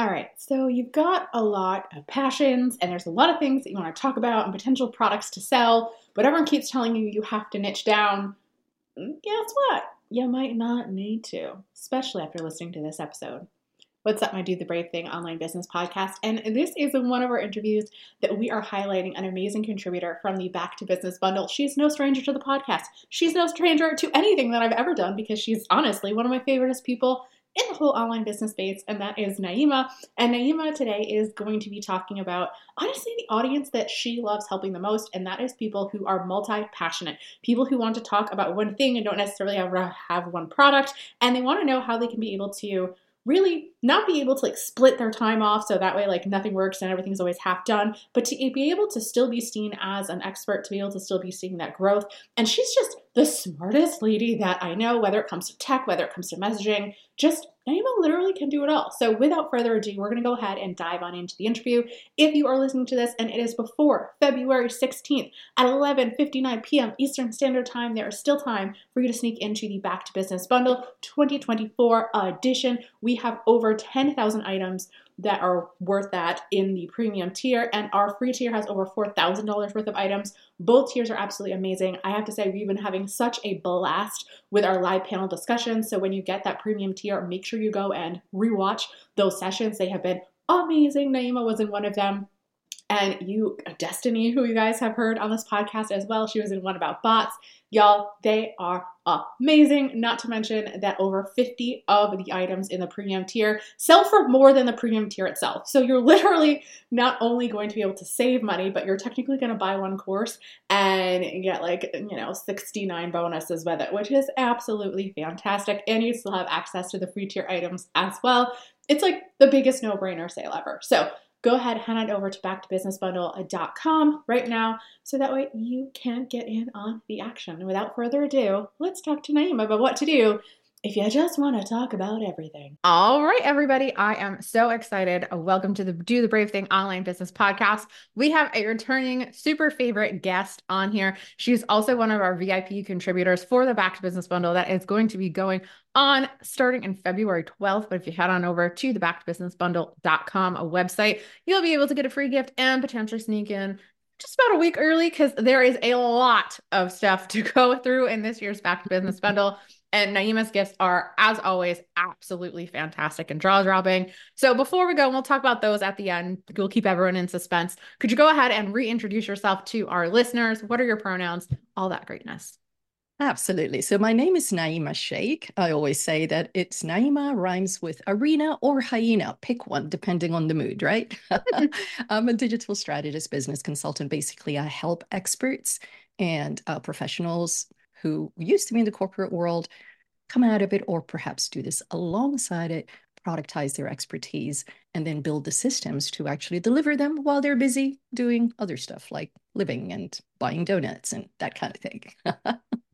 All right, so you've got a lot of passions, and there's a lot of things that you want to talk about and potential products to sell, but everyone keeps telling you you have to niche down. Mm, guess what? You might not need to, especially after listening to this episode. What's up, my Do the Brave Thing online business podcast? And this is one of our interviews that we are highlighting an amazing contributor from the Back to Business bundle. She's no stranger to the podcast. She's no stranger to anything that I've ever done because she's honestly one of my favoriteest people in the whole online business space, and that is Naima. And Naima today is going to be talking about honestly the audience that she loves helping the most, and that is people who are multi passionate, people who want to talk about one thing and don't necessarily have one product, and they want to know how they can be able to really not be able to like split their time off so that way like nothing works and everything's always half done but to be able to still be seen as an expert to be able to still be seeing that growth and she's just the smartest lady that i know whether it comes to tech whether it comes to messaging just Naima literally can do it all. So without further ado, we're going to go ahead and dive on into the interview. If you are listening to this and it is before February 16th at 11:59 p.m. Eastern Standard Time, there is still time for you to sneak into the Back to Business Bundle 2024 edition. We have over 10,000 items that are worth that in the premium tier, and our free tier has over $4,000 worth of items. Both tiers are absolutely amazing. I have to say, we've been having such a blast with our live panel discussions. So when you get that premium tier, make sure you go and rewatch those sessions. They have been amazing. Naima was in one of them. And you, Destiny, who you guys have heard on this podcast as well, she was in one about bots. Y'all, they are amazing. Not to mention that over 50 of the items in the premium tier sell for more than the premium tier itself. So you're literally not only going to be able to save money, but you're technically going to buy one course and get like, you know, 69 bonuses with it, which is absolutely fantastic. And you still have access to the free tier items as well. It's like the biggest no brainer sale ever. So go ahead, head on over to backtobusinessbundle.com right now so that way you can get in on the action. And without further ado, let's talk to Naima about what to do if you just want to talk about everything. All right, everybody. I am so excited. Welcome to the Do the Brave Thing online business podcast. We have a returning super favorite guest on here. She's also one of our VIP contributors for the Back to Business bundle that is going to be going on starting in February 12th. But if you head on over to the backtobusinessbundle.com a website, you'll be able to get a free gift and potentially sneak in just about a week early because there is a lot of stuff to go through in this year's Back to Business bundle. And Naima's gifts are, as always, absolutely fantastic and jaw dropping. So before we go, and we'll talk about those at the end. We'll keep everyone in suspense. Could you go ahead and reintroduce yourself to our listeners? What are your pronouns? All that greatness. Absolutely. So my name is Naima Sheikh. I always say that it's Naima rhymes with arena or hyena. Pick one, depending on the mood, right? I'm a digital strategist, business consultant. Basically, I help experts and uh, professionals who used to be in the corporate world come out of it or perhaps do this alongside it productize their expertise and then build the systems to actually deliver them while they're busy doing other stuff like living and buying donuts and that kind of thing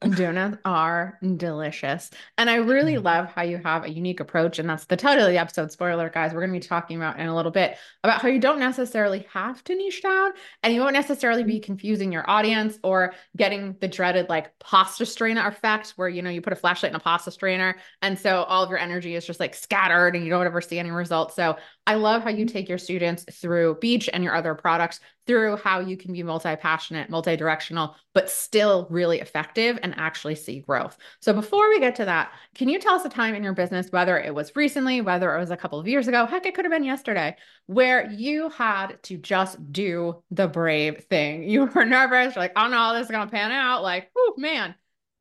Donuts are delicious. And I really mm. love how you have a unique approach. And that's the title of the episode. Spoiler, guys, we're going to be talking about in a little bit about how you don't necessarily have to niche down and you won't necessarily be confusing your audience or getting the dreaded like pasta strainer effect where, you know, you put a flashlight in a pasta strainer. And so all of your energy is just like scattered and you don't ever see any results. So I love how you take your students through Beach and your other products through how you can be multi passionate, multi directional, but still really effective and actually see growth. So, before we get to that, can you tell us a time in your business, whether it was recently, whether it was a couple of years ago, heck, it could have been yesterday, where you had to just do the brave thing? You were nervous, you're like, oh no, this is going to pan out. Like, oh man,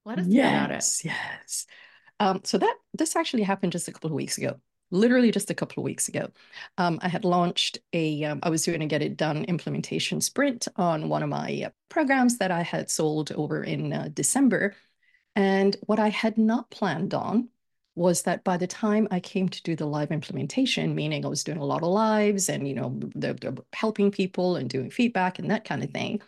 let us yes, about it. Yes. Um, so that this actually happened just a couple of weeks ago literally just a couple of weeks ago. Um, I had launched a. Um, I was doing a get it done implementation sprint on one of my uh, programs that I had sold over in uh, December. And what I had not planned on was that by the time I came to do the live implementation, meaning I was doing a lot of lives and, you know, the, the helping people and doing feedback and that kind of thing,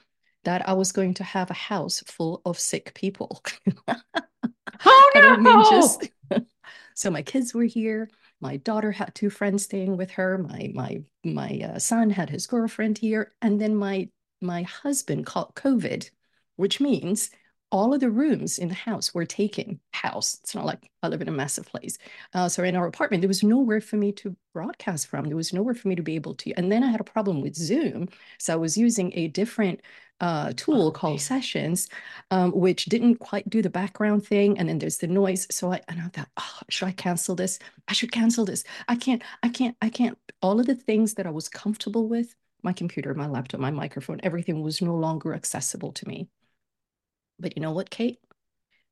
that I was going to have a house full of sick people. oh no! I mean just, so my kids were here my daughter had two friends staying with her. My my my uh, son had his girlfriend here, and then my my husband caught COVID, which means all of the rooms in the house were taken. House. It's not like I live in a massive place. Uh, so in our apartment, there was nowhere for me to broadcast from. There was nowhere for me to be able to. And then I had a problem with Zoom. So I was using a different uh, tool oh, called man. Sessions, um, which didn't quite do the background thing. And then there's the noise. So I, and I thought, oh, should I cancel this? I should cancel this. I can't, I can't, I can't. All of the things that I was comfortable with, my computer, my laptop, my microphone, everything was no longer accessible to me. But you know what, Kate?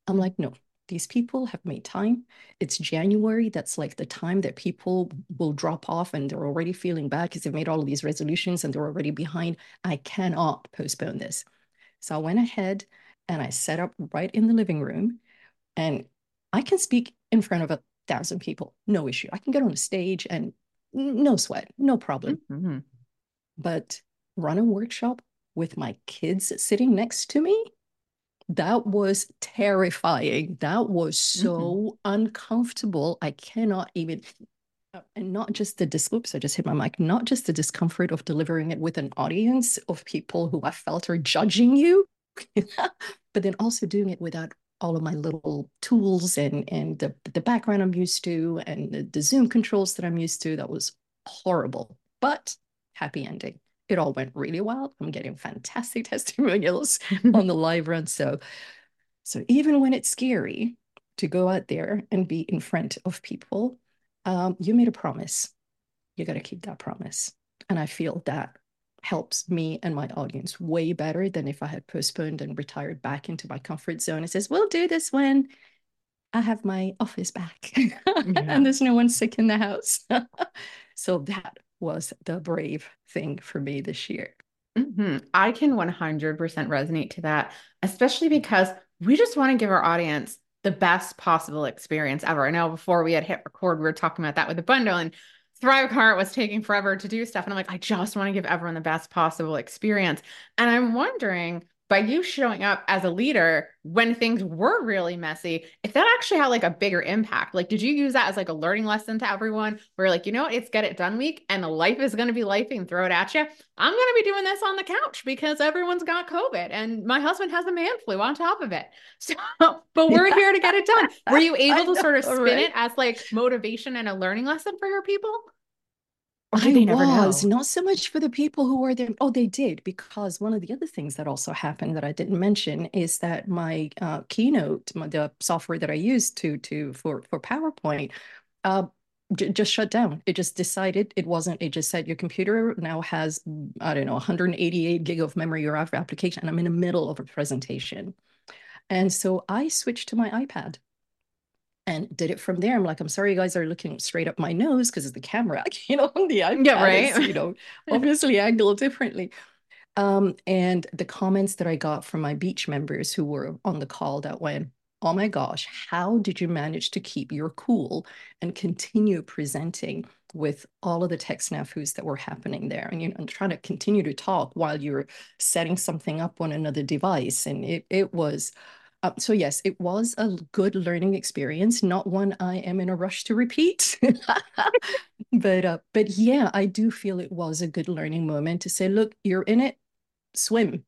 I'm like, no, these people have made time. It's January. That's like the time that people will drop off and they're already feeling bad because they've made all of these resolutions and they're already behind. I cannot postpone this. So I went ahead and I set up right in the living room and I can speak in front of a thousand people, no issue. I can get on a stage and no sweat, no problem. Mm-hmm. But run a workshop with my kids sitting next to me that was terrifying. That was so mm-hmm. uncomfortable. I cannot even, uh, and not just the dis, oops, I just hit my mic, not just the discomfort of delivering it with an audience of people who I felt are judging you, but then also doing it without all of my little tools and and the, the background I'm used to and the, the Zoom controls that I'm used to. That was horrible, but happy ending it all went really well. I'm getting fantastic testimonials on the live run. So, so even when it's scary to go out there and be in front of people, um, you made a promise. You got to keep that promise. And I feel that helps me and my audience way better than if I had postponed and retired back into my comfort zone and says, we'll do this when I have my office back yeah. and there's no one sick in the house. so that was the brave thing for me this year. Mm-hmm. I can 100% resonate to that, especially because we just want to give our audience the best possible experience ever. I know before we had hit record, we were talking about that with the bundle and Thrivecart was taking forever to do stuff. And I'm like, I just want to give everyone the best possible experience. And I'm wondering by you showing up as a leader when things were really messy, if that actually had like a bigger impact, like, did you use that as like a learning lesson to everyone where like, you know, what, it's get it done week and life is going to be life and throw it at you. I'm going to be doing this on the couch because everyone's got COVID and my husband has a man flu on top of it. So, but we're here to get it done. Were you able to sort of spin right? it as like motivation and a learning lesson for your people? I they never was know? not so much for the people who were there. Oh, they did because one of the other things that also happened that I didn't mention is that my uh, Keynote, my, the software that I used to to for for PowerPoint, uh, j- just shut down. It just decided it wasn't. It just said your computer now has I don't know 188 gig of memory or application, and I'm in the middle of a presentation, and so I switched to my iPad and did it from there. I'm like, I'm sorry, you guys are looking straight up my nose because it's the camera, you know, on the iPad yeah, right. Is, you know, obviously angled differently. Um, and the comments that I got from my beach members who were on the call that went, oh my gosh, how did you manage to keep your cool and continue presenting with all of the tech snafus that were happening there and you know trying to continue to talk while you're setting something up on another device and it it was uh, so yes, it was a good learning experience, not one I am in a rush to repeat. but uh, but yeah, I do feel it was a good learning moment to say, look, you're in it, swim.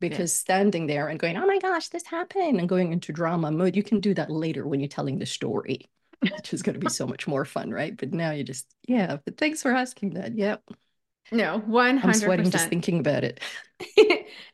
Because yeah. standing there and going, oh my gosh, this happened, and going into drama mode, you can do that later when you're telling the story, which is going to be so much more fun, right? But now you just, yeah, but thanks for asking that. Yep. No, 100%. I'm sweating just thinking about it.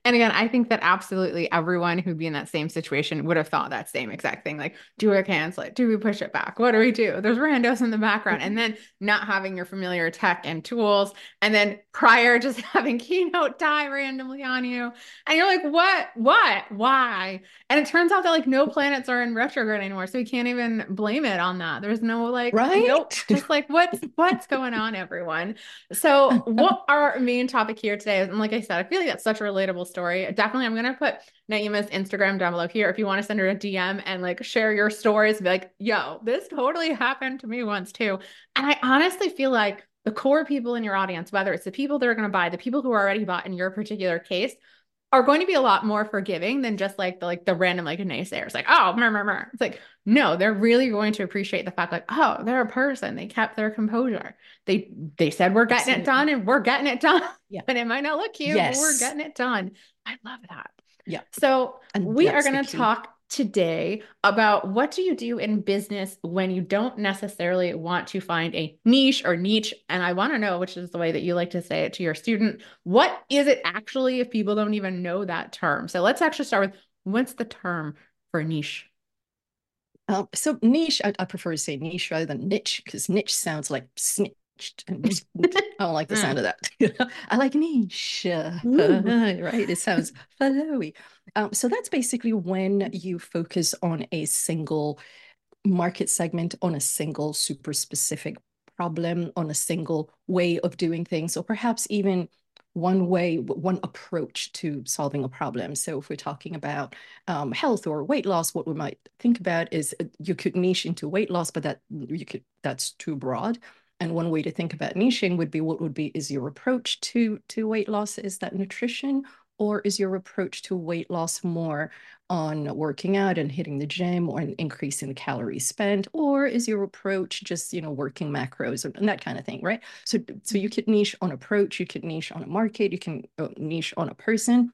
and again, I think that absolutely everyone who'd be in that same situation would have thought that same exact thing. Like, do we cancel it? Do we push it back? What do we do? There's randos in the background. And mm-hmm. then not having your familiar tech and tools. And then prior just having keynote die randomly on you. And you're like, what? What? Why? And it turns out that like no planets are in retrograde anymore. So you can't even blame it on that. There's no like, right? nope. Just like, what's what's going on, everyone? So what our main topic here today is, and like I said, I feel like that's such a relatable story. Definitely, I'm gonna put Naima's Instagram down below here if you want to send her a DM and like share your stories. Be like, yo, this totally happened to me once too. And I honestly feel like the core people in your audience, whether it's the people that are to buy, the people who are already bought in your particular case, are going to be a lot more forgiving than just like the like the random like naysayers, like, oh, mur, mur, mur. It's like, no, they're really going to appreciate the fact, like, oh, they're a person. They kept their composure. They they said we're getting Absolutely. it done and we're getting it done. Yeah. and it might not look cute, yes. but we're getting it done. I love that. Yeah. So And we are going to talk today about what do you do in business when you don't necessarily want to find a niche or niche and i want to know which is the way that you like to say it to your student what is it actually if people don't even know that term so let's actually start with what's the term for niche Um, so niche, I, I prefer to say niche rather than niche because niche sounds like snitched. And I don't like the sound of that. I like niche, right? It sounds flowy. Um, so that's basically when you focus on a single market segment, on a single super specific problem, on a single way of doing things, or perhaps even one way, one approach to solving a problem. So if we're talking about um, health or weight loss, what we might think about is uh, you could niche into weight loss, but that you could that's too broad. And one way to think about niching would be what would be is your approach to to weight loss is that nutrition or is your approach to weight loss more on working out and hitting the gym or an increase in calories spent or is your approach just you know working macros and that kind of thing right? So so you could niche on approach you could niche on a market you can uh, niche on a person.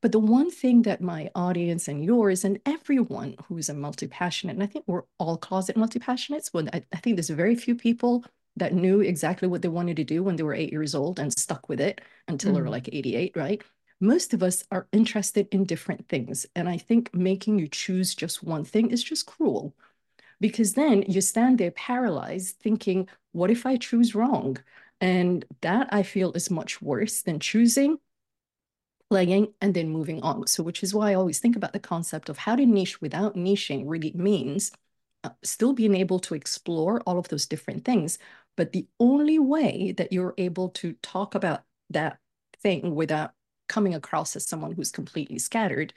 But the one thing that my audience and yours and everyone who's a multi-passionate and i think we're all closet multi-passionates but I, I think there's very few people that knew exactly what they wanted to do when they were eight years old and stuck with it until they were Mhm. like 88 right most of us are interested in different things. And I think making you choose just one thing is just cruel because then you stand there paralyzed thinking, what if I choose wrong? And that I feel is much worse than choosing, playing, and then moving on. So, which is why I always think about the concept of how to niche without niching really means uh, still being able to explore all of those different things. But the only way that you're able to talk about that thing without coming across as someone who's completely scattered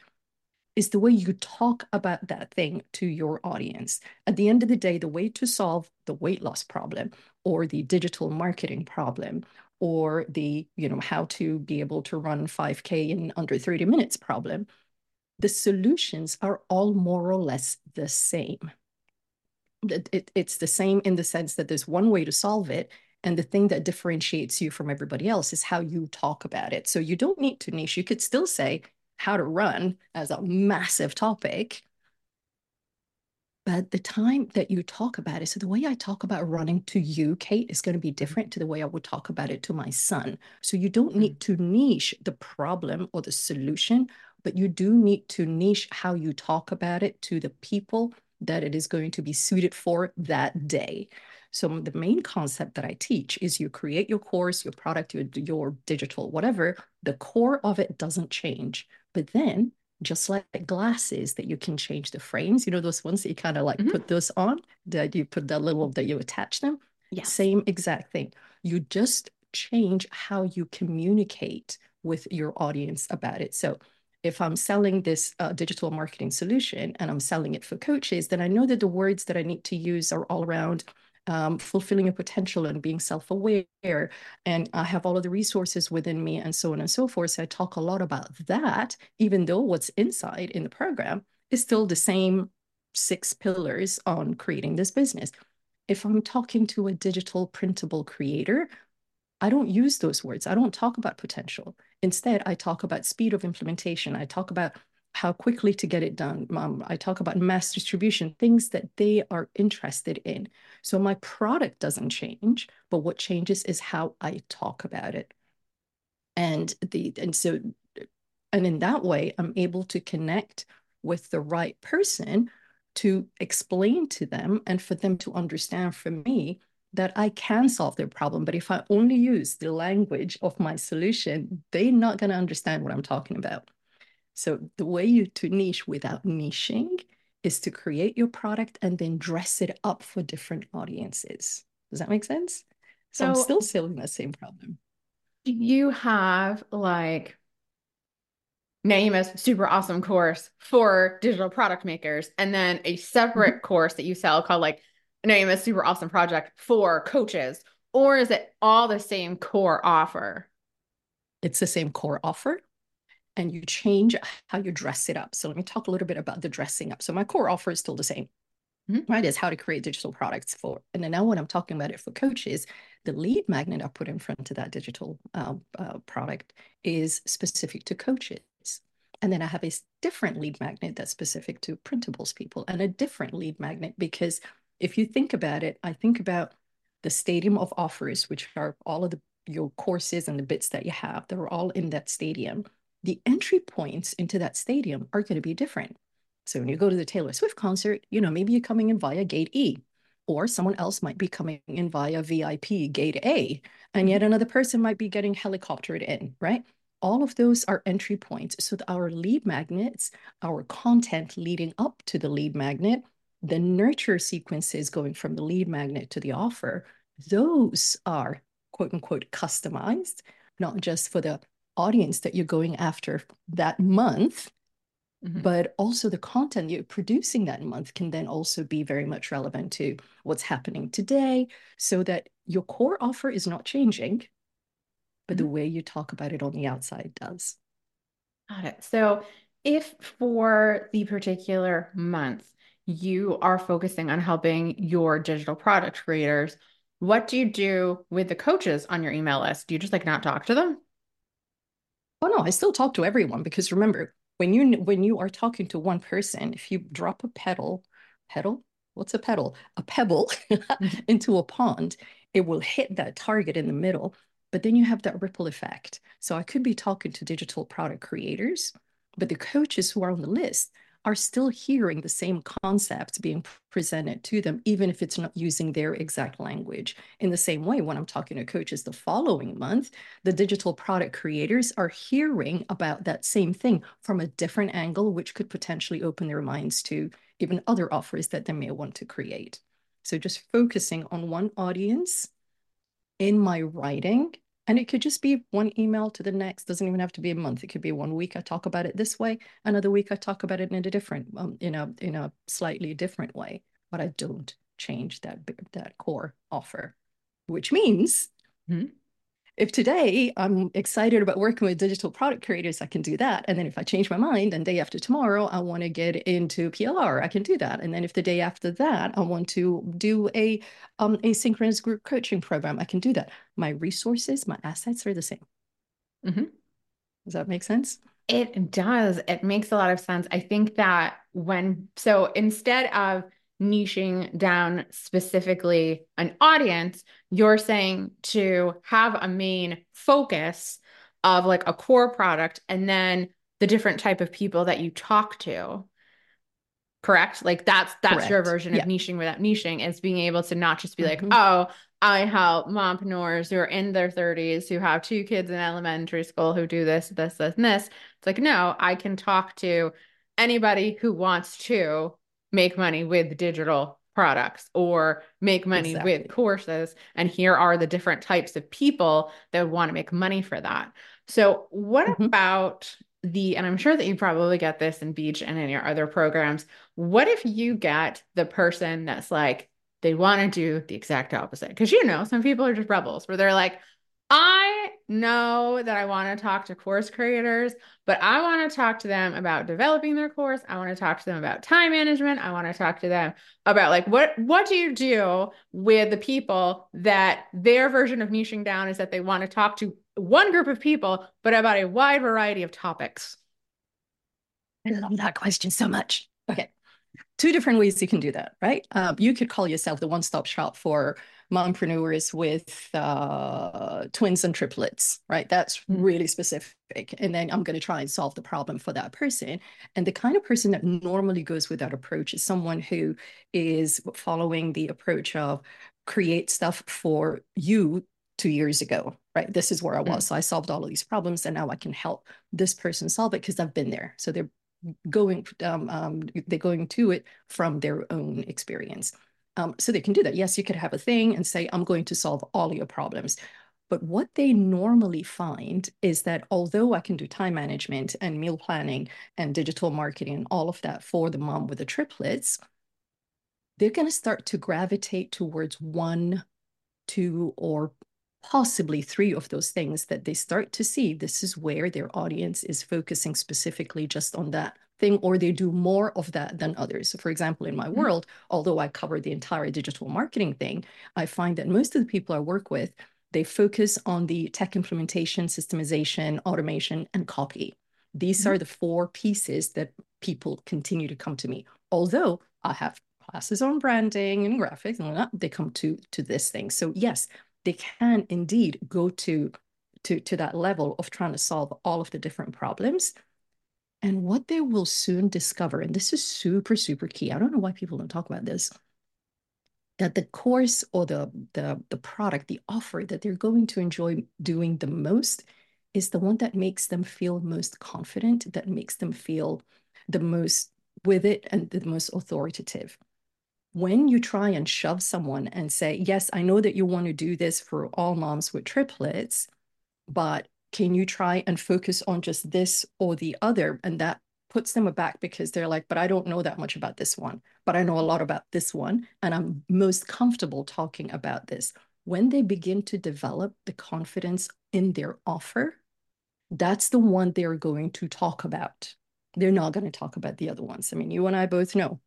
is the way you talk about that thing to your audience. At the end of the day, the way to solve the weight loss problem or the digital marketing problem or the, you know, how to be able to run 5K in under 30 minutes problem, the solutions are all more or less the same. It, it, it's the same in the sense that there's one way to solve it. And the thing that differentiates you from everybody else is how you talk about it. So you don't need to niche. You could still say how to run as a massive topic. But the time that you talk about it, so the way I talk about running to you, Kate, is going to be different to the way I would talk about it to my son. So you don't hmm. need to niche the problem or the solution, but you do need to niche how you talk about it to the people that it is going to be suited for that day. So the main concept that I teach is you create your course, your product, your, your digital, whatever, the core of it doesn't change. But then just like glasses that you can change the frames, you know, those ones that you kind of like Mhm. put those on, that you put that little that you attach them. Same exact thing. You just change how you communicate with your audience about it. So if I'm selling this uh, digital marketing solution and I'm selling it for coaches, then I know that the words that I need to use are all around um, fulfilling your potential and being self-aware. And I have all of the resources within me and so on and so forth. So I talk a lot about that, even though what's inside in the program is still the same six pillars on creating this business. If I'm talking to a digital printable creator, I don't use those words. I don't talk about potential. Instead, I talk about speed of implementation. I talk about how quickly to get it done. Um, I talk about mass distribution, things that they are interested in. So my product doesn't change, but what changes is how I talk about it. And the and so and in that way, I'm able to connect with the right person to explain to them and for them to understand from me that I can solve their problem. But if I only use the language of my solution, they're not going to understand what I'm talking about. So the way you to niche without niching is to create your product and then dress it up for different audiences. Does that make sense? So, I'm still solving that same problem. Do you have like Naima's super awesome course for digital product makers and then a separate mm-hmm. course that you sell called like Naima's super awesome project for coaches? Or is it all the same core offer? It's the same core offer and you change how you dress it up. So let me talk a little bit about the dressing up. So my core offer is still the same, Mhm. right? Is how to create digital products for. And then now when I'm talking about it for coaches, the lead magnet I put in front of that digital uh, uh, product is specific to coaches. And then I have a different lead magnet that's specific to printables people and a different lead magnet because if you think about it, I think about the stadium of offers, which are all of the your courses and the bits that you have, they're all in that stadium. The entry points into that stadium are going to be different. So when you go to the Taylor Swift concert, you know, maybe you're coming in via gate E, or someone else might be coming in via VIP gate A, and yet mm-hmm. another person might be getting helicoptered in, right? All of those are entry points. So our lead magnets, our content leading up to the lead magnet, the nurture sequences going from the lead magnet to the offer, those are quote unquote customized, not just for the audience that you're going after that month, mm-hmm. but also the content you're producing that month can then also be very much relevant to what's happening today so that your core offer is not changing, but mm-hmm. the way you talk about it on the outside does. Got it. So if for the particular month, you are focusing on helping your digital product creators, what do you do with the coaches on your email list? Do you just like not talk to them? Oh no, I still talk to everyone because remember, when you when you are talking to one person, if you drop a pedal, pedal, what's a pedal? A pebble mm-hmm. into a pond, it will hit that target in the middle, but then you have that ripple effect. So I could be talking to digital product creators, but the coaches who are on the list are still hearing the same concepts being presented to them, even if it's not using their exact language. In the same way, when I'm talking to coaches the following month, the digital product creators are hearing about that same thing from a different angle, which could potentially open their minds to even other offers that they may want to create. So just focusing on one audience in my writing and it could just be one email to the next. Doesn't even have to be a month. It could be one week I talk about it this way, another week I talk about it in a different, um, in a in a slightly different way. But I don't change that that core offer, which means mm-hmm if today I'm excited about working with digital product creators, I can do that. And then if I change my mind and day after tomorrow, I want to get into PLR, I can do that. And then if the day after that, I want to do a um, asynchronous group coaching program, I can do that. My resources, my assets are the same. Mm-hmm. Does that make sense? It does. It makes a lot of sense. I think that when, so instead of niching down specifically an audience, you're saying to have a main focus of like a core product and then the different type of people that you talk to. Correct? Like that's that's Correct. your version yeah. of niching without niching is being able to not just be mm-hmm. like, oh, I help mompreneurs who are in their 30s who have two kids in elementary school who do this, this, this, and this. It's like, no, I can talk to anybody who wants to make money with digital products or make money exactly. with courses. And here are the different types of people that want to make money for that. So, what mm-hmm. about the, and I'm sure that you probably get this in Beach and in your other programs. What if you get the person that's like, they want to do the exact opposite? Because you know, some people are just rebels where they're like, I know that I want to talk to course creators, but I want to talk to them about developing their course. I want to talk to them about time management. I want to talk to them about like what what do you do with the people that their version of niching down is that they want to talk to one group of people, but about a wide variety of topics. I love that question so much. Okay. Two different ways you can do that, right? Um, you could call yourself the one-stop shop for mompreneurs with uh, twins and triplets, right? That's mm. really specific. And then I'm going to try and solve the problem for that person. And the kind of person that normally goes with that approach is someone who is following the approach of create stuff for you two years ago, right? This is where I was. Mm. So I solved all of these problems and now I can help this person solve it because I've been there. So they're going um, um, they're going to it from their own experience. Um, so they can do that. Yes, you could have a thing and say, I'm going to solve all your problems. But what they normally find is that although I can do time management and meal planning and digital marketing and all of that for the mom with the triplets, they're going to start to gravitate towards one, two, or possibly three of those things that they start to see this is where their audience is focusing specifically just on that thing or they do more of that than others. So for example, in my mm-hmm. world, although I cover the entire digital marketing thing, I find that most of the people I work with, they focus on the tech implementation, systemization, automation, and copy. These mm-hmm. are the four pieces that people continue to come to me. Although I have classes on branding and graphics and all that, they come to to this thing. So yes, they can indeed go to to to that level of trying to solve all of the different problems. And what they will soon discover, and this is super, super key. I don't know why people don't talk about this that the course or the, the, the product, the offer that they're going to enjoy doing the most is the one that makes them feel most confident, that makes them feel the most with it and the most authoritative. When you try and shove someone and say, Yes, I know that you want to do this for all moms with triplets, but can you try and focus on just this or the other? And that puts them aback because they're like, but I don't know that much about this one, but I know a lot about this one. And I'm most comfortable talking about this. When they begin to develop the confidence in their offer, that's the one they're going to talk about. They're not going to talk about the other ones. I mean, you and I both know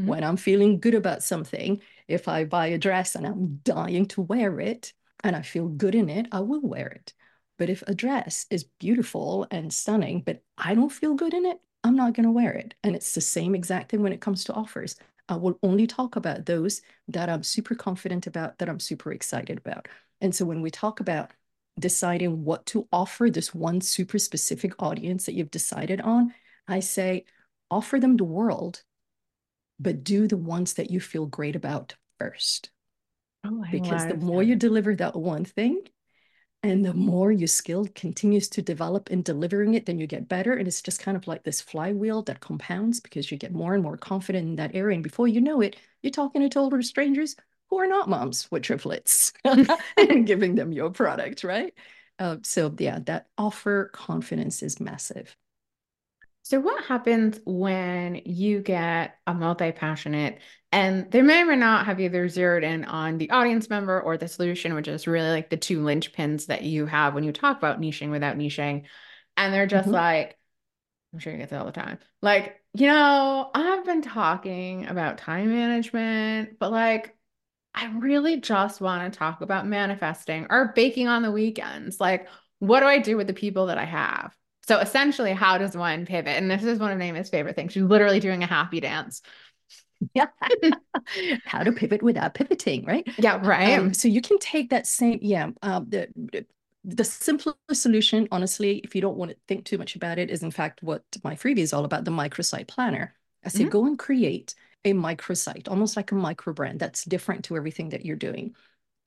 mm-hmm. when I'm feeling good about something, if I buy a dress and I'm dying to wear it and I feel good in it, I will wear it. But if a dress is beautiful and stunning, but I don't feel good in it, I'm not going to wear it. And it's the same exact thing when it comes to offers. I will only talk about those that I'm super confident about, that I'm super excited about. And so when we talk about deciding what to offer this one super specific audience that you've decided on, I say offer them the world, but do the ones that you feel great about first. Oh, because the more that. you deliver that one thing, and the more your skill continues to develop in delivering it, then you get better. And it's just kind of like this flywheel that compounds because you get more and more confident in that area. And before you know it, you're talking to total strangers who are not moms with triplets and giving them your product, right? Uh, so, yeah, that offer confidence is massive. So, what happens when you get a multi passionate and they may or may not have either zeroed in on the audience member or the solution, which is really like the two linchpins that you have when you talk about niching without niching. And they're just mm-hmm. like, I'm sure you get that all the time. Like, you know, I've been talking about time management, but like, I really just want to talk about manifesting or baking on the weekends. Like, what do I do with the people that I have? So essentially, how does one pivot? And this is one of Naima's favorite things. She's literally doing a happy dance. Yeah. how to pivot without pivoting, right? Yeah, right. Um, so you can take that same, yeah, um, the, the simplest solution, honestly, if you don't want to think too much about it, is in fact what my freebie is all about the microsite planner. I say, mm-hmm. go and create a microsite, almost like a micro brand that's different to everything that you're doing.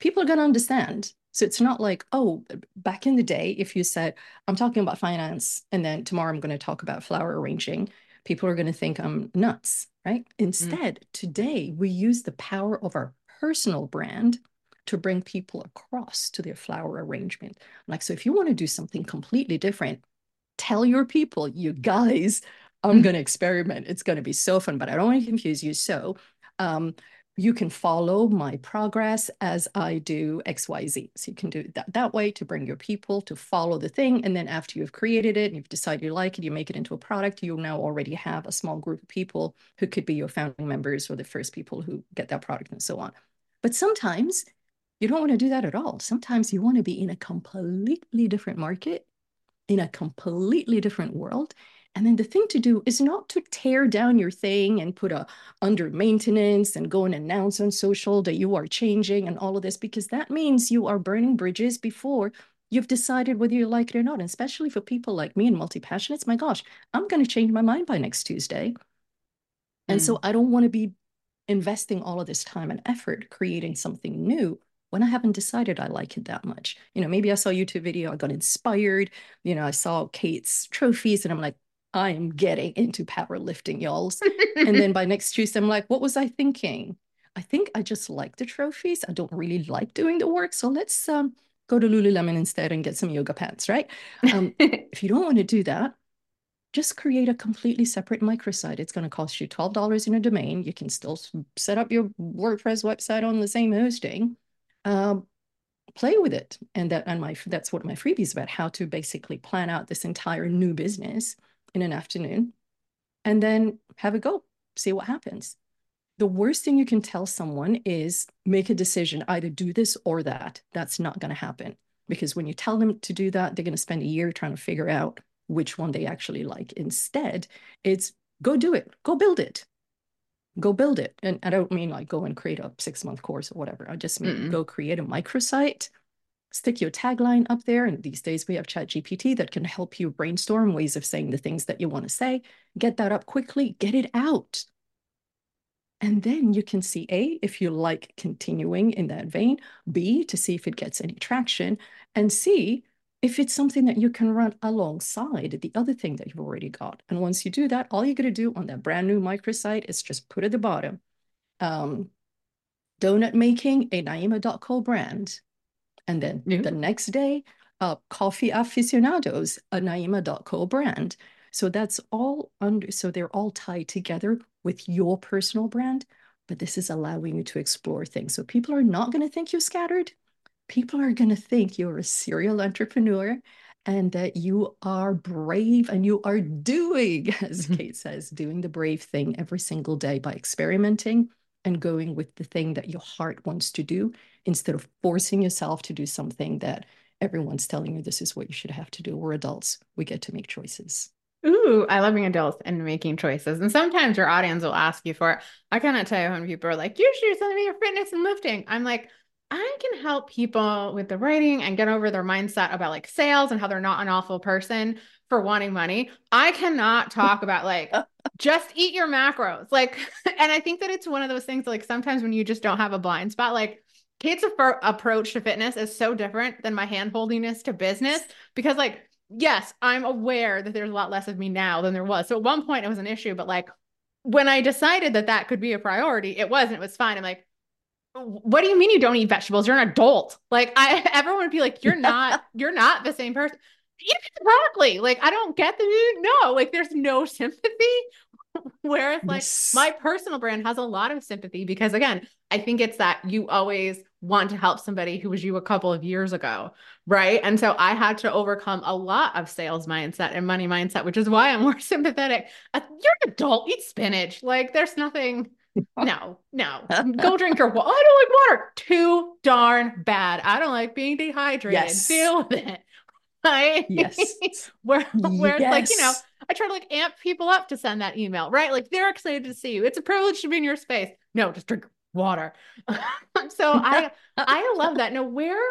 People are going to understand so it's not like, oh, back in the day, if you said, I'm talking about finance and then tomorrow I'm going to talk about flower arranging, people are going to think I'm nuts, right? Mm. Instead, mm. today we use the power of our personal brand to bring people across to their flower arrangement. Like, so if you want to do something completely different, tell your people, you guys, I'm mm. going to experiment. It's going to be so fun, but I don't want to confuse you. So, um, you can follow my progress as I do XYZ. So you can do that that way to bring your people to follow the thing. And then after you've created it, and you've decided you like it, you make it into a product, you now already have a small group of people who could be your founding members or the first people who get that product and so on. But sometimes you don't want to do that at all. Sometimes you want to be in a completely different market, in a completely different world. And then the thing to do is not to tear down your thing and put a under maintenance and go and announce on social that you are changing and all of this, because that means you are burning bridges before you've decided whether you like it or not. And especially for people like me and multi-passionates, my gosh, I'm going to change my mind by next Tuesday. And mm. so I don't want to be investing all of this time and effort creating something new when I haven't decided I like it that much. You know, maybe I saw a YouTube video, I got inspired, you know, I saw Kate's trophies and I'm like, I am getting into powerlifting, y'all. and then by next Tuesday, I'm like, what was I thinking? I think I just like the trophies. I don't really like doing the work. So let's um, go to Lululemon instead and get some yoga pants, right? Um, if you don't want to do that, just create a completely separate microsite. It's going to cost you $12 in a domain. You can still set up your WordPress website on the same hosting. Um, play with it. And that and my that's what my freebie is about, how to basically plan out this entire new business in an afternoon and then have a go, see what happens. The worst thing you can tell someone is make a decision, either do this or that. That's not going to happen because when you tell them to do that, they're going to spend a year trying to figure out which one they actually like. Instead, it's go do it, go build it, go build it. And I don't mean like go and create a six month course or whatever. I just mean Mm-mm. go create a microsite, stick your tagline up there. And these days we have Chat GPT that can help you brainstorm ways of saying the things that you want to say. Get that up quickly, get it out. And then you can see A, if you like continuing in that vein, B, to see if it gets any traction, and C, if it's something that you can run alongside the other thing that you've already got. And once you do that, all you got to do on that brand new microsite is just put at the bottom um, donut making a Naima.co brand. And then Yeah. the next day, uh, coffee aficionados, a Naima.co brand. So that's all under, so they're all tied together with your personal brand, but this is allowing you to explore things. So people are not going to think you're scattered. People are going to think you're a serial entrepreneur and that you are brave and you are doing, as Mhm. Kate says, doing the brave thing every single day by experimenting and going with the thing that your heart wants to do instead of forcing yourself to do something that everyone's telling you this is what you should have to do. We're adults, we get to make choices. Ooh, I love being adults and making choices. And sometimes your audience will ask you for it. I cannot tell you when people are like, you should do something your fitness and lifting. I'm like, I can help people with the writing and get over their mindset about like sales and how they're not an awful person for wanting money. I cannot talk about like just eat your macros. Like, and I think that it's one of those things like sometimes when you just don't have a blind spot, like Kate's appro- approach to fitness is so different than my hand holdiness to business because like yes, I'm aware that there's a lot less of me now than there was. So at one point it was an issue, but like when I decided that that could be a priority, it wasn't. It was fine. I'm like, what do you mean you don't eat vegetables? You're an adult. Like I, everyone would be like, you're not, you're not the same person. Eat broccoli. Like I don't get the no. Like there's no sympathy. Whereas like Yes. my personal brand has a lot of sympathy because again, I think it's that you always want to help somebody who was you a couple of years ago, right? And so I had to overcome a lot of sales mindset and money mindset, which is why I'm more sympathetic. Uh, you're an adult, eat spinach. Like there's nothing. No, no. Go drink your water. I don't like water. Too darn bad. I don't like being dehydrated. Yes. Deal with it. Right? Yes. where where it's like, you know, I try to like amp people up to send that email, right? Like they're excited to see you. It's a privilege to be in your space. No, just drink water. so I I love that. Now, where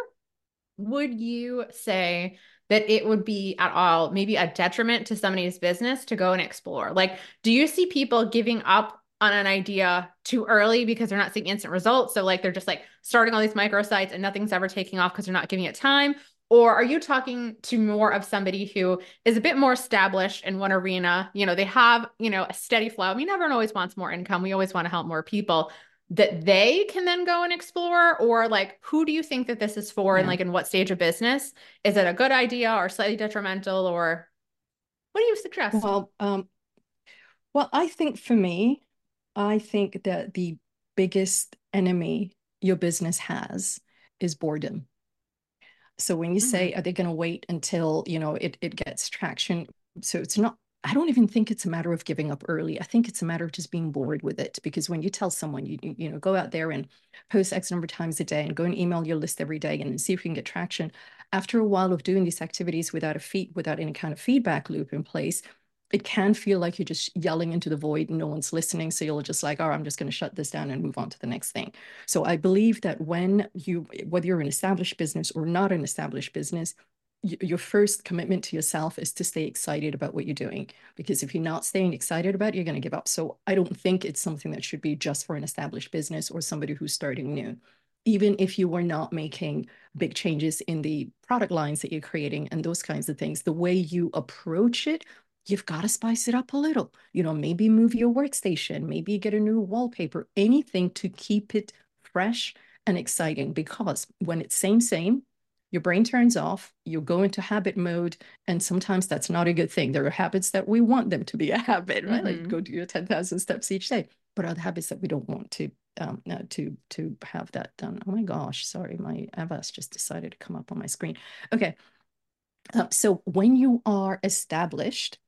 would you say that it would be at all maybe a detriment to somebody's business to go and explore? Like, do you see people giving up on an idea too early because they're not seeing instant results? So like they're just like starting all these micro sites and nothing's ever taking off because they're not giving it time? Or are you talking to more of somebody who is a bit more established in one arena? You know, they have, you know, a steady flow. I mean, everyone always wants more income. We always want to help more people that they can then go and explore? Or like, who do you think that this is for and like in what stage of business? Is it a good idea or slightly detrimental? Or what do you suggest? Well, um, well, I think for me, I think that the biggest enemy your business has is boredom. So when you mm-hmm. say, are they going to wait until, you know, it, it gets traction? So it's not, I don't even think it's a matter of giving up early. I think it's a matter of just being bored with it. Because when you tell someone, you, you you know, go out there and post X number of times a day and go and email your list every day and see if you can get traction. After a while of doing these activities without a feed, without any kind of feedback loop in place, it can feel like you're just yelling into the void and no one's listening. So you're just like, oh, I'm just going to shut this down and move on to the next thing. So I believe that when you, whether you're an established business or not an established business, your first commitment to yourself is to stay excited about what you're doing. Because if you're not staying excited about it, you're going to give up. So I don't think it's something that should be just for an established business or somebody who's starting new. Even if you were not making big changes in the product lines that you're creating and those kinds of things, the way you approach it you've got to spice it up a little. You know, maybe move your workstation, maybe get a new wallpaper, anything to keep it fresh and exciting. Because when it's same, same, your brain turns off, you go into habit mode, and sometimes that's not a good thing. There are habits that we want them to be a habit, right? Like Mhm. go do your 10,000 steps each day, but other habits that we don't want to um, uh, to to have that done. Oh my gosh, sorry, my Avast just decided to come up on my screen. Okay, uh, so when you are established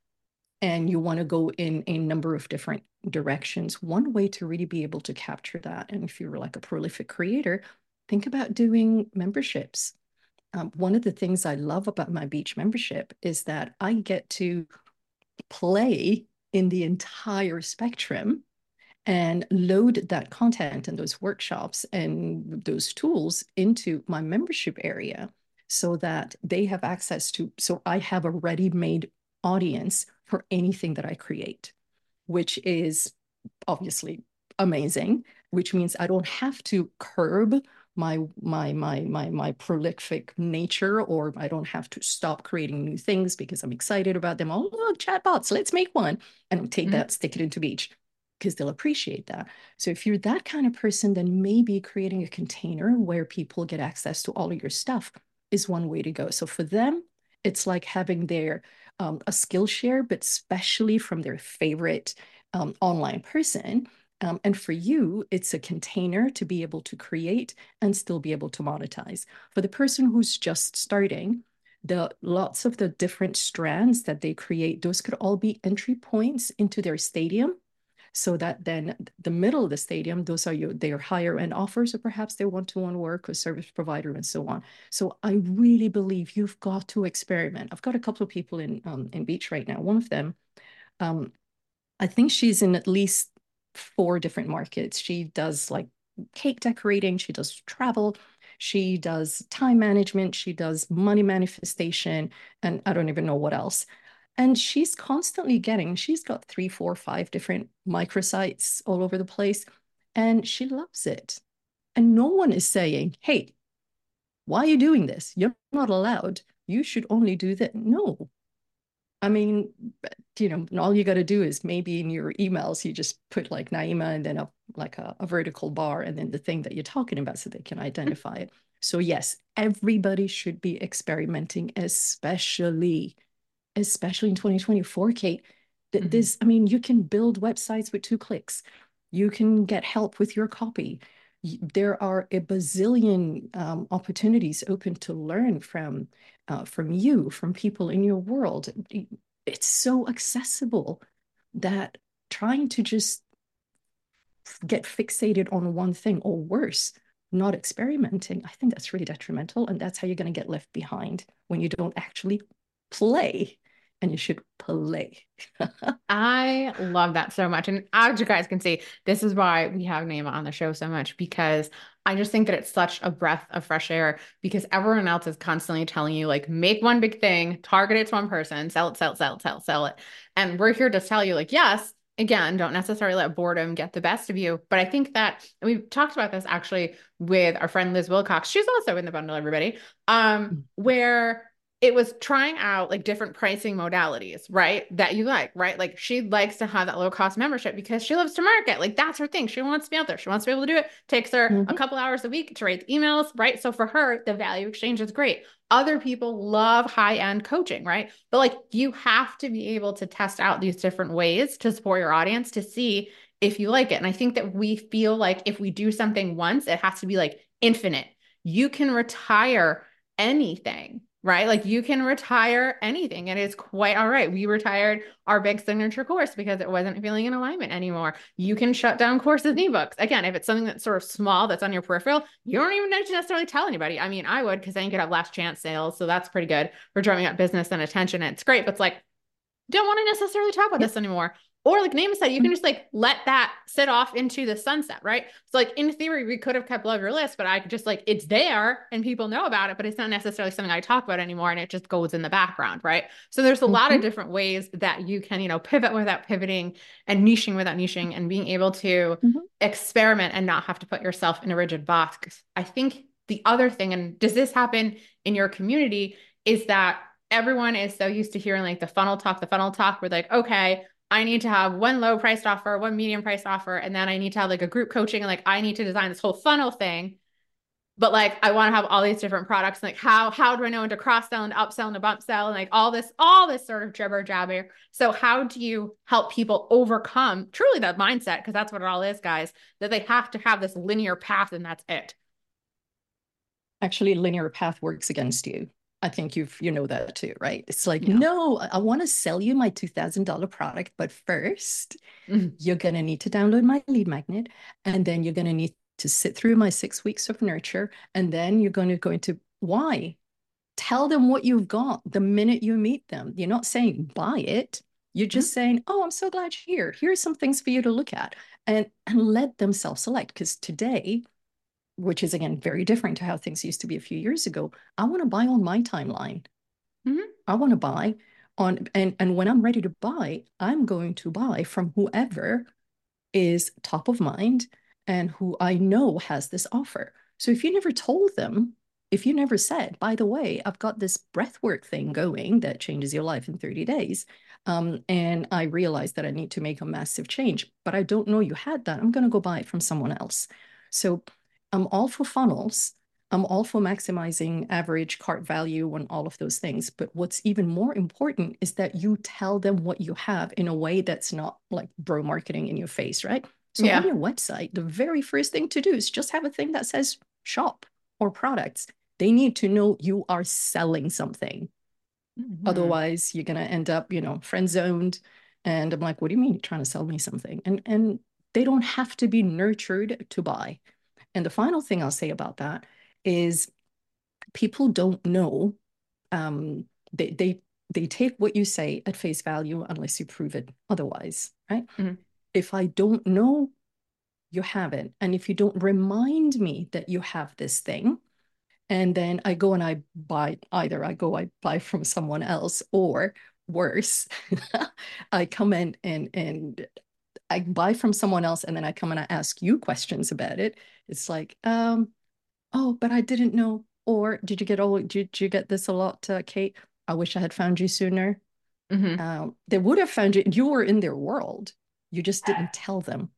and you want to go in a number of different directions, one way to really be able to capture that, and if you're like a prolific creator, think about doing memberships. um, one of the things I love about my beach membership is that I get to play in the entire spectrum and load that content and those workshops and those tools into my membership area so that they have access to so i have a ready-made audience for anything that i create which is obviously amazing which means i don't have to curb my my my my my prolific nature or i don't have to stop creating new things because i'm excited about them oh look chatbots let's make one and take mm-hmm. that stick it into beach because they'll appreciate that. So if you're that kind of person, then maybe creating a container where people get access to all of your stuff is one way to go. So for them, it's like having their um, a Skillshare, but especially from their favorite um, online person. Um, and for you, it's a container to be able to create and still be able to monetize. For the person who's just starting, the lots of the different strands that they create, those could all be entry points into their stadium so that then the middle of the stadium, those are your their higher end offers, or perhaps their one-to-one work or service provider and so on. So I really believe you've got to experiment. I've got a couple of people in um, in Beach right now. One of them, um, I think she's in at least four different markets. She does like cake decorating, she does travel, she does time management, she does money manifestation, and I don't even know what else. And she's constantly getting, she's got three, four, five different microsites all over the place, and she loves it. And no one is saying, hey, why are you doing this? You're not allowed. You should only do that. No. I mean, you know, all you got to do is maybe in your emails, you just put like Naima and then a like a, a vertical bar and then the thing that you're talking about so they can identify it. So, yes, everybody should be experimenting, especially especially in 2024, Kate, that mm-hmm. this, I mean, you can build websites with two clicks. You can get help with your copy. There are a bazillion um, opportunities open to learn from uh, from you, from people in your world. It's so accessible that trying to just get fixated on one thing or worse, not experimenting, I think that's really detrimental. And that's how you're going to get left behind when you don't actually play and you should play. I love that so much. And as you guys can see, this is why we have Naima on the show so much because I just think that it's such a breath of fresh air because everyone else is constantly telling you, like, make one big thing, target it to one person, sell it, sell it, sell it, sell it, sell it. And we're here to tell you, like, yes, again, don't necessarily let boredom get the best of you. But I think that we've talked about this actually with our friend Liz Wilcox. She's also in the bundle, everybody, um, mm. where it was trying out like different pricing modalities, right? That you like, right? Like she likes to have that low cost membership because she loves to market. Like that's her thing. She wants to be out there. She wants to be able to do it. Takes her mm-hmm. a couple hours a week to write emails, right? So for her, the value exchange is great. Other people love high end coaching, right? But like you have to be able to test out these different ways to support your audience to see if you like it. And I think that we feel like if we do something once, it has to be like infinite. You can retire anything right? Like you can retire anything and it's quite all right. We retired our big signature course because it wasn't feeling in alignment anymore. You can shut down courses and ebooks. Again, if it's something that's sort of small that's on your peripheral, you don't even need to necessarily tell anybody. I mean, I would because then you could have last chance sales. So that's pretty good for driving up business and attention. And it's great, but it's like, don't want to necessarily talk about this anymore. Or like Naima said, you can mm-hmm. just like let that sit off into the sunset, right? So like in theory, we could have kept love your list, but I just like it's there and people know about it, but it's not necessarily something I talk about anymore, and it just goes in the background, right? So there's a mm-hmm. lot of different ways that you can, you know, pivot without pivoting and niching without niching and being able to mm-hmm. experiment and not have to put yourself in a rigid box. I think the other thing, and does this happen in your community, is that everyone is so used to hearing like the funnel talk, the funnel talk, we're like, okay, I need to have one low priced offer, one medium priced offer, and then I need to have like a group coaching and like I need to design this whole funnel thing. But like I want to have all these different products. Like how how do I know when to cross sell and upsell and bump sell and like all this all this sort of jibber jabber. So how do you help people overcome truly that mindset because that's what it all is, guys, that they have to have this linear path and that's it. Actually, linear path works against you. I think you've you know that too, right? It's like, yeah. no, I want to sell you my two thousand dollar product, but 1st you mm-hmm. you're gonna need to download my lead magnet, and then you're gonna need to sit through my six weeks of nurture, and then you're going to go into why tell them what you've got the minute you meet them. You're not saying buy it. You're just mm-hmm. saying, "Oh, I'm so glad you're here. Here's some things for you to look at," and and let them self-select. Because today, which is again very different to how things used to be a few years ago, I want to buy on my timeline. Mm-hmm. I want to buy on, and and when I'm ready to buy, I'm going to buy from whoever is top of mind and who I know has this offer. So if you never told them if you never said, by the way, I've got this breathwork thing going that changes your life in 30 days, um, and I realized that I need to make a massive change, but I don't know you had that, I'm going to go buy it from someone else. So I'm all for funnels. I'm all for maximizing average cart value and all of those things. But what's even more important is that you tell them what you have in a way that's not like bro marketing in your face, right? So yeah. on your website, the very first thing to do is just have a thing that says shop or products they need to know you are selling something. Mm-hmm. Otherwise, you're gonna end up, you know, friend zoned. And I'm like, what do you mean you're trying to sell me something? And and they don't have to be nurtured to buy. And the final thing I'll say about that is people don't know. Um, they they they take what you say at face value unless you prove it otherwise, right? Mm-hmm. If I don't know you have it, and if you don't remind me that you have this thing, and then I go and I buy either I go I buy from someone else or worse I come in and and I buy from someone else and then I come and I ask you questions about it it's like um oh but I didn't know or did you get all did you get this a lot uh, Kate I wish I had found you sooner mm-hmm. um, they would have found you you were in their world you just didn't tell them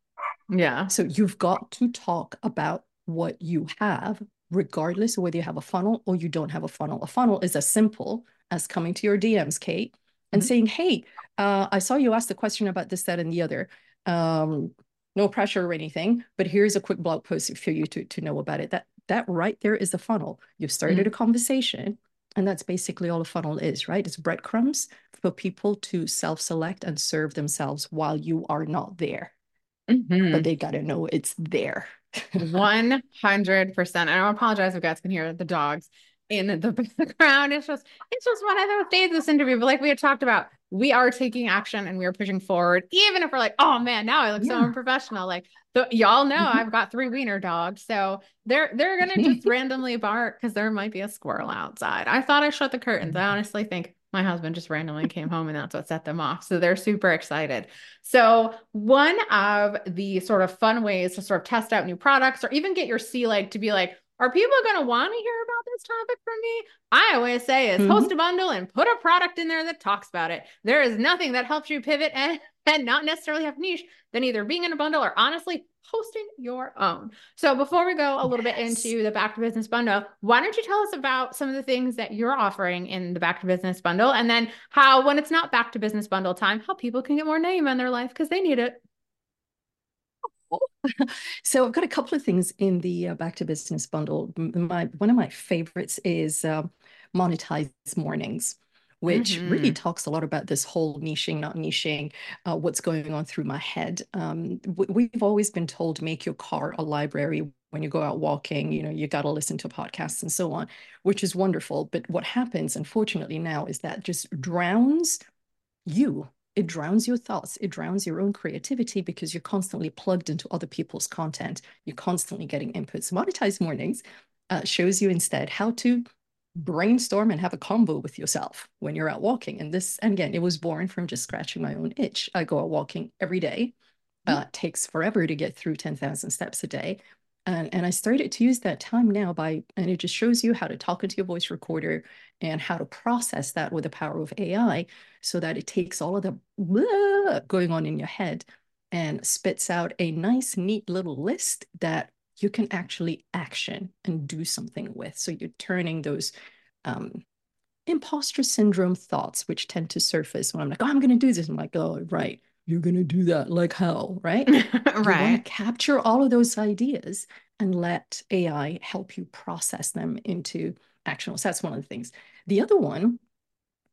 yeah so you've got to talk about what you have regardless of whether you have a funnel or you don't have a funnel. A funnel is as simple as coming to your DMs, Kate, and mm-hmm. saying, Hey, uh, I saw you ask the question about this, that, and the other. Um, no pressure or anything, but here's a quick blog post for you to, to know about it. That that right there is the funnel. You've started mm-hmm. a conversation, and that's basically all a funnel is, right? It's breadcrumbs for people to self-select and serve themselves while you are not there. Mm-hmm. But they got to know it's there. 100%. I don't apologize if you guys can hear the dogs in the background. It's just, it's just one of those days this interview. But like we had talked about, we are taking action and we are pushing forward, even if we're like, oh man, now I look yeah. so unprofessional. Like so y'all know mm-hmm. I've got three wiener dogs. So they're they're gonna just randomly bark because there might be a squirrel outside. I thought I shut the curtains. I honestly think my husband just randomly came home and that's what set them off. So they're super excited. So, one of the sort of fun ways to sort of test out new products or even get your sea leg to be like, are people going to want to hear about this topic from me? I always say is mm-hmm. host a bundle and put a product in there that talks about it. There is nothing that helps you pivot and, and not necessarily have niche than either being in a bundle or honestly hosting your own. So before we go a little yes. bit into the back to business bundle, why don't you tell us about some of the things that you're offering in the back to business bundle and then how when it's not back to business bundle time, how people can get more name in their life because they need it. so I've got a couple of things in the uh, back to business bundle. My one of my favorites is uh, monetize mornings which mm-hmm. really talks a lot about this whole niching, not niching, uh, what's going on through my head. Um, we've always been told make your car a library when you go out walking, you know, you got to listen to podcasts and so on, which is wonderful. But what happens, unfortunately, now is that just drowns you. It drowns your thoughts. It drowns your own creativity because you're constantly plugged into other people's content. You're constantly getting inputs. Monetize Mornings uh, shows you instead how to brainstorm and have a combo with yourself when you're out walking. And this, and again, it was born from just scratching my own itch. I go out walking every day. Mm-hmm. Uh, takes forever to get through 10,000 steps a day. And, and I started to use that time now by, and it just shows you how to talk into your voice recorder and how to process that with the power of AI so that it takes all of the going on in your head and spits out a nice, neat little list that you can actually action and do something with. So you're turning those um, imposter syndrome thoughts, which tend to surface when I'm like, oh, I'm going to do this. I'm like, oh, right. You're going to do that like hell, right? right. capture all of those ideas and let AI help you process them into action. So that's one of the things. The other one,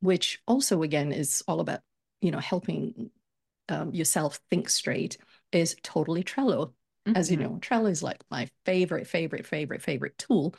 which also again is all about, you know, helping um, yourself think straight, is totally Trello. As you Mhm. know, Trello is like my favorite, favorite, favorite, favorite tool.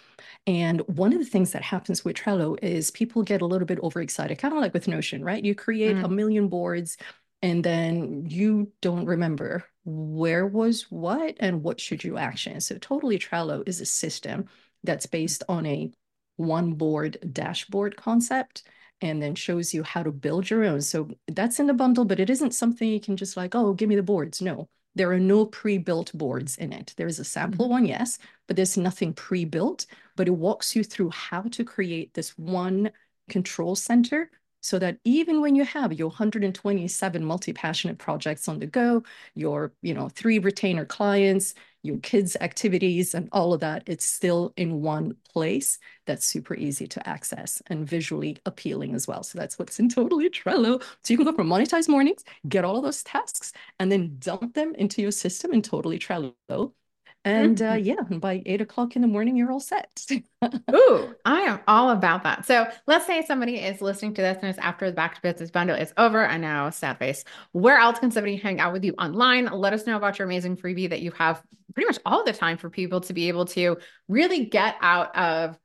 And one of the things that happens with Trello is people get a little bit overexcited, kind of like with Notion, right? You create a Mm. million boards and then you don't remember where was what and what should you action. So totally Trello is a system that's based on a one board dashboard concept and then shows you how to build your own. So that's in the bundle, but it isn't something you can just like, oh, give me the boards. No, there are no pre-built boards in it. There is a sample Mhm. one, yes, but there's nothing pre-built, but it walks you through how to create this one control center so that even when you have your 127 multi-passionate projects on the go, your, you know, three retainer clients, your kids' activities and all of that, it's still in one place that's super easy to access and visually appealing as well. So that's what's in Totally Trello. So you can go from monetize mornings, get all of those tasks, and then dump them into your system in Totally Trello. And uh, yeah, by eight o'clock in the morning, you're all set. Ooh, I am all about that. So let's say somebody is listening to this and it's after the Back to Business bundle is over. I know, sad face. Where else can somebody hang out with you online? Let us know about your amazing freebie that you have pretty much all the time for people to be able to really get out of,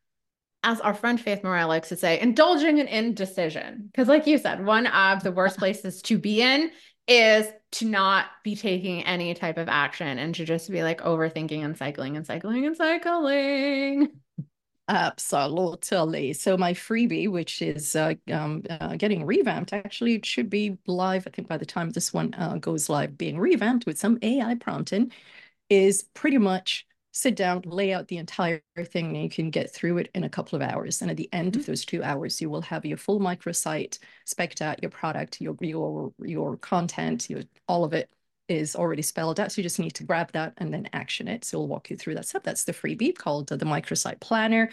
as our friend Faith Morale likes to say, indulging in indecision. Because, like you said, one of the worst places to be in is to not be taking any type of action and to just be like overthinking and cycling and cycling and cycling. Absolutely. So my freebie, which is uh, um, uh, getting revamped, actually it should be live. I think by the time this one uh, goes live, being revamped with some AI prompting, is pretty much sit down, lay out the entire thing, and you can get through it in a couple of hours. And at the end Mhm. of those two hours, you will have your full microsite spec'd out, your product, your your your content, your all of it is already spelled out. So you just need to grab that and then action it. So we'll walk you through that stuff. That's the freebie called uh, the microsite planner.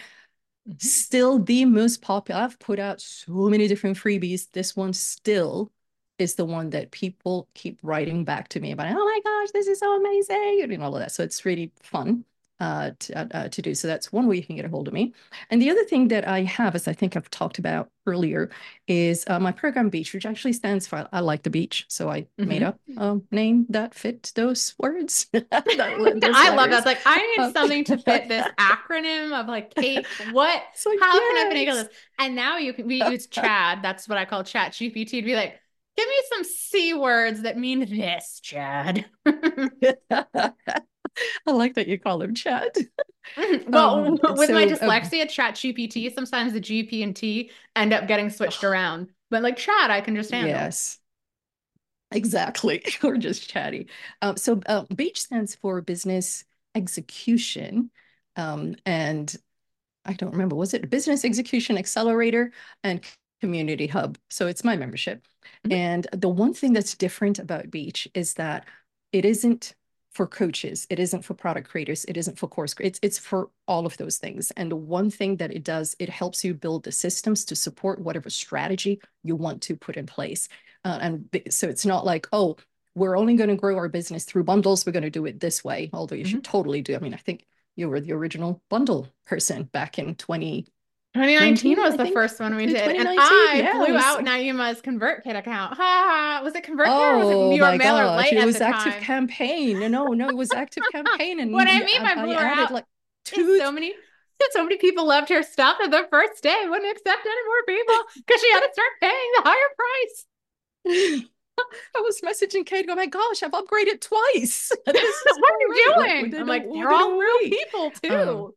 Mhm. Still the most popular. I've put out so many different freebies. This one still is the one that people keep writing back to me about. Oh my gosh, this is so amazing, and all of that. So it's really fun uh, to, uh, uh, to do. So that's one way you can get a hold of me. And the other thing that I have, as I think I've talked about earlier, is uh, my program Beach, which actually stands for I like the beach. So I made Mhm. up a name that fit those words. Those I love that. like, I need Um, something to fit this acronym of like, Kate, what, how can I finagle this? And now you can, we use Chad. That's what I call Chat GPT to be like, give me some C words that mean this, Chad. I like that you call him Chad. well, Um, with my so, um, dyslexia, Chat GPT, sometimes the GP and T end up getting switched around. But like Chad, I can just handle. Yes. Exactly. Or just chatty. Um, so uh, BEACH stands for Business Execution. Um, and I don't remember, was it Business Execution Accelerator and Community Hub? So it's my membership. Mhm. And the one thing that's different about BEACH is that it isn't for coaches, it isn't for product creators, it isn't for course, it's it's for all of those things. And the one thing that it does, it helps you build the systems to support whatever strategy you want to put in place. Uh, and so it's not like, oh, we're only going to grow our business through bundles. We're going to do it this way. Although you should totally do. I mean, I think you were the original bundle person back in 20. 2019 was the first one we did. And I Yeah, blew out Naima's ConvertKit account. Ha ha. Was it ConvertKit or was it Oh you were my Mailer gosh, it was active time? campaign. No, no, no, it was active campaign. And What I mean by blew her out like two so many so many people loved her stuff and the first day wouldn't accept any more people because she had to start paying the higher price. I was messaging Kate, going, "My gosh, I've upgraded twice. This is what are you great. Like, doing? I'm like, they're all real people too. Um,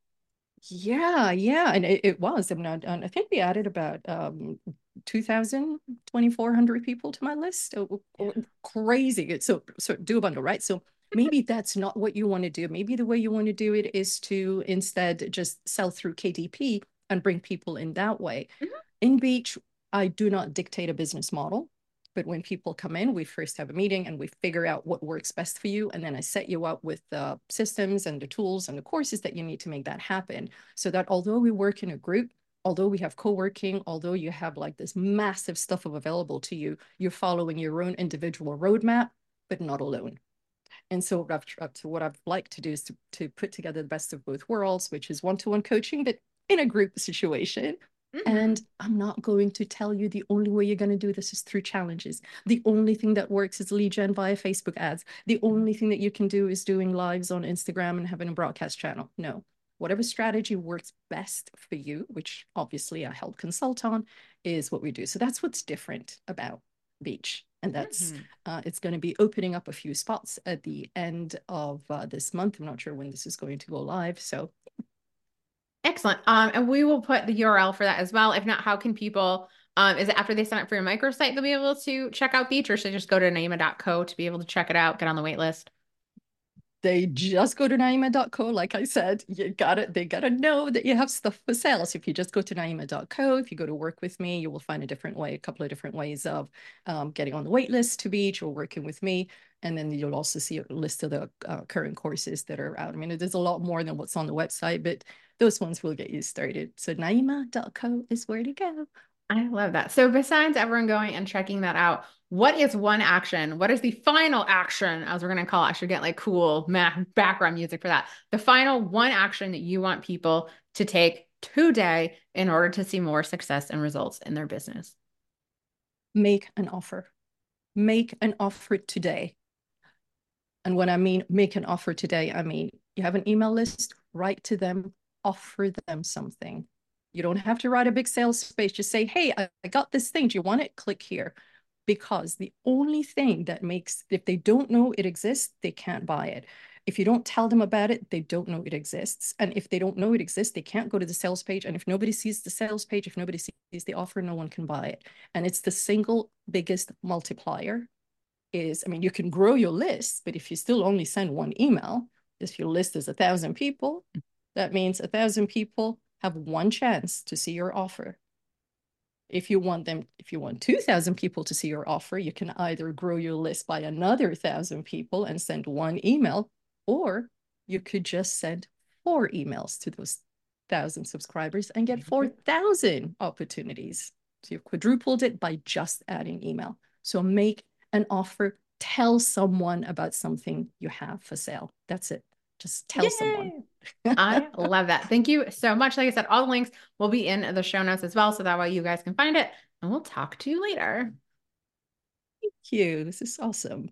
Yeah, yeah, and it, it was. I mean, I, I think we added about um 2,000, 2,400 people to my list. Oh, oh, crazy. So, so do a bundle, right? So maybe that's not what you want to do. Maybe the way you want to do it is to instead just sell through KDP and bring people in that way. Mhm. In Beach, I do not dictate a business model. But when people come in, we first have a meeting and we figure out what works best for you. And then I set you up with the systems and the tools and the courses that you need to make that happen. So that although we work in a group, although we have co-working, although you have like this massive stuff available to you, you're following your own individual roadmap, but not alone. And so what I've, what I've liked to do is to, to put together the best of both worlds, which is one-to-one coaching, but in a group situation. Mm-hmm. And I'm not going to tell you the only way you're going to do this is through challenges. The only thing that works is lead gen via Facebook ads. The only thing that you can do is doing lives on Instagram and having a broadcast channel. No, whatever strategy works best for you, which obviously I help consult on, is what we do. So that's what's different about Beach. And that's mm-hmm. uh, it's going to be opening up a few spots at the end of uh, this month. I'm not sure when this is going to go live. So excellent. Um, and we will put the URL for that as well. If not, how can people? Um, is it after they sign up for your microsite they'll be able to check out Beach, or should they just go to naima.co to be able to check it out, get on the wait list? They just go to naima.co like i said you got it they got to know that you have stuff for sale. So if you just go to naima.co if you go to work with me you will find a different way a couple of different ways of um, getting on the wait list to beach or working with me. And then you'll also see a list of the uh, current courses that are out. I mean there's a lot more than what's on the website but those ones will get you started. So naima.co is where to go I love that. So, besides everyone going and checking that out, what is one action? What is the final action, as we're going to call it? I should get like cool background music for that. The final one action that you want people to take today in order to see more success and results in their business. Make an offer. Make an offer today. And when I mean make an offer today, I mean you have an email list, write to them, offer them something. You don't have to write a big sales space. Just say, hey, I, I got this thing. Do you want it? Click here. Because the only thing that makes, if they don't know it exists, they can't buy it. If you don't tell them about it, they don't know it exists. And if they don't know it exists, they can't go to the sales page. And if nobody sees the sales page, if nobody sees the offer, no one can buy it. And it's the single biggest multiplier is, I mean, you can grow your list, but if you still only send one email, if your list is a thousand people, that means a thousand people have one chance to see your offer. If you want them, if you want 2,000 people to see your offer, you can either grow your list by another 1,000 people and send one email, or you could just send four emails to those 1,000 subscribers and get mm-hmm. 4,000 opportunities. So you've quadrupled it by just adding email. So make an offer, tell someone about something you have for sale. That's it. Just tell Yay! someone. I love that. Thank you so much. Like I said, all the links will be in the show notes as well. So that way you guys can find it. And we'll talk to you later. Thank you. This is awesome.